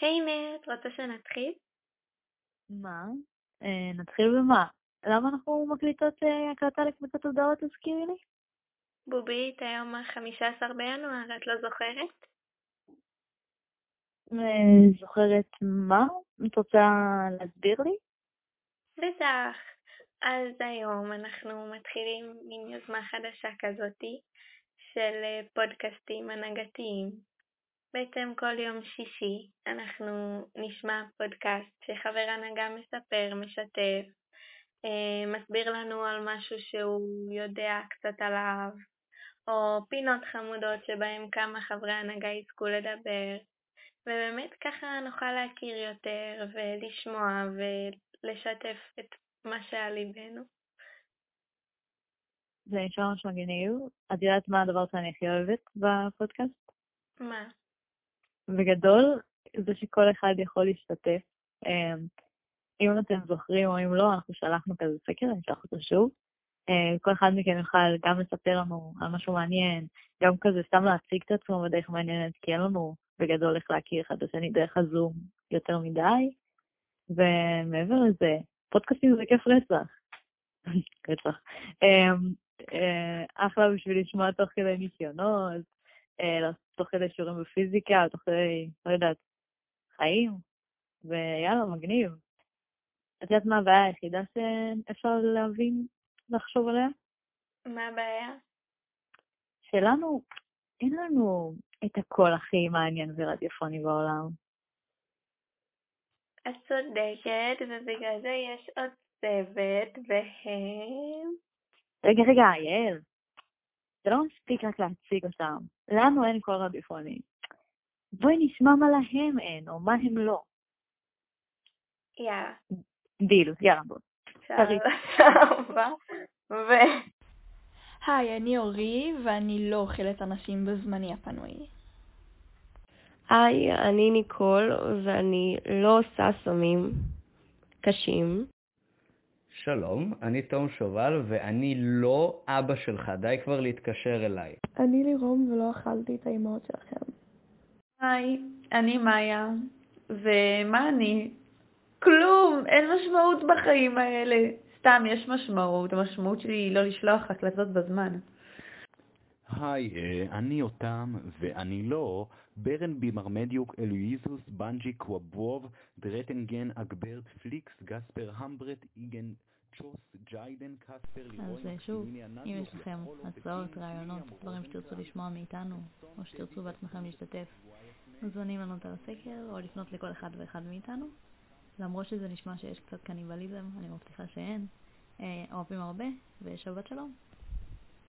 היי נט, רוצה שנתחיל? מה? אה, נתחיל במה? למה אנחנו מקליטות אה, הקלטה לקבוצת הודעות, תזכירי לי? בובית, היום ה-15 בינואר, את לא זוכרת? אה, זוכרת מה? את רוצה להסביר לי? בטח. אז היום אנחנו מתחילים מין יוזמה חדשה כזאתי של פודקאסטים הנהגתיים. בעצם כל יום שישי אנחנו נשמע פודקאסט שחבר הנהגה מספר, משתף, אה, מסביר לנו על משהו שהוא יודע קצת עליו, או פינות חמודות שבהם כמה חברי הנהגה יזכו לדבר, ובאמת ככה נוכל להכיר יותר ולשמוע ולשתף את מה שעל ליבנו. זה נשמע ממש מגניב. את יודעת מה הדבר שאני הכי אוהבת בפודקאסט? מה? בגדול, זה שכל אחד יכול להשתתף. אמ, אם אתם זוכרים או אם לא, אנחנו שלחנו כזה סקר, אני אשלח אותו שוב. אה, כל אחד מכם יוכל גם לספר לנו על משהו מעניין, גם כזה סתם להציג את עצמו בדרך מעניינת, כי אין לנו בגדול איך להכיר אחד את השני דרך הזום יותר מדי. ומעבר לזה, פודקאסטים זה כיף רצח. רצח. אמ, אה, אחלה בשביל לשמוע תוך כדי ניסיונות, תוך כדי שיעורים בפיזיקה, תוך כדי, לא יודעת, חיים, ויאללה, מגניב. את יודעת מה הבעיה היחידה שאפשר להבין, לחשוב עליה? מה הבעיה? שלנו, אין לנו את הקול הכי מעניין ורדיופוני בעולם. את צודקת, ובגלל זה יש עוד צוות, והם... רגע, רגע, יעל, זה לא מספיק רק להציג אותם. לנו אין קול רדיופוני. בואי נשמע מה להם אין, או מה הם לא. יאללה. דיל, יאללה בוא. ו... היי, אני אורי, ואני לא אוכלת אנשים בזמני הפנוי. היי, אני ניקול, ואני לא עושה סמים קשים. שלום, אני תום שובל, ואני לא אבא שלך, די כבר להתקשר אליי. אני לירום ולא אכלתי את האימהות שלכם. היי, אני מאיה, ומה אני? כלום, אין משמעות בחיים האלה. סתם, יש משמעות, המשמעות שלי היא לא לשלוח הקלטות בזמן. היי, אה, אני אותם, ואני לא, ברן בימרמדיוק אלואיזוס בנג'י קוואבוב, דרטנגן אגברט פליקס גספר המברט איגן צ'וס ג'יידן קספר אז אה, שוב, אם יש לכם הצעות, רעיונות, דברים שתרצו לשמוע מאיתנו, או שתרצו בעצמכם להשתתף, מוזמנים לענות על הסקר, או לפנות לכל אחד ואחד מאיתנו. למרות שזה נשמע שיש קצת קניבליזם, אני מבטיחה שאין. אה, אוהבים הרבה, ושבת שלום.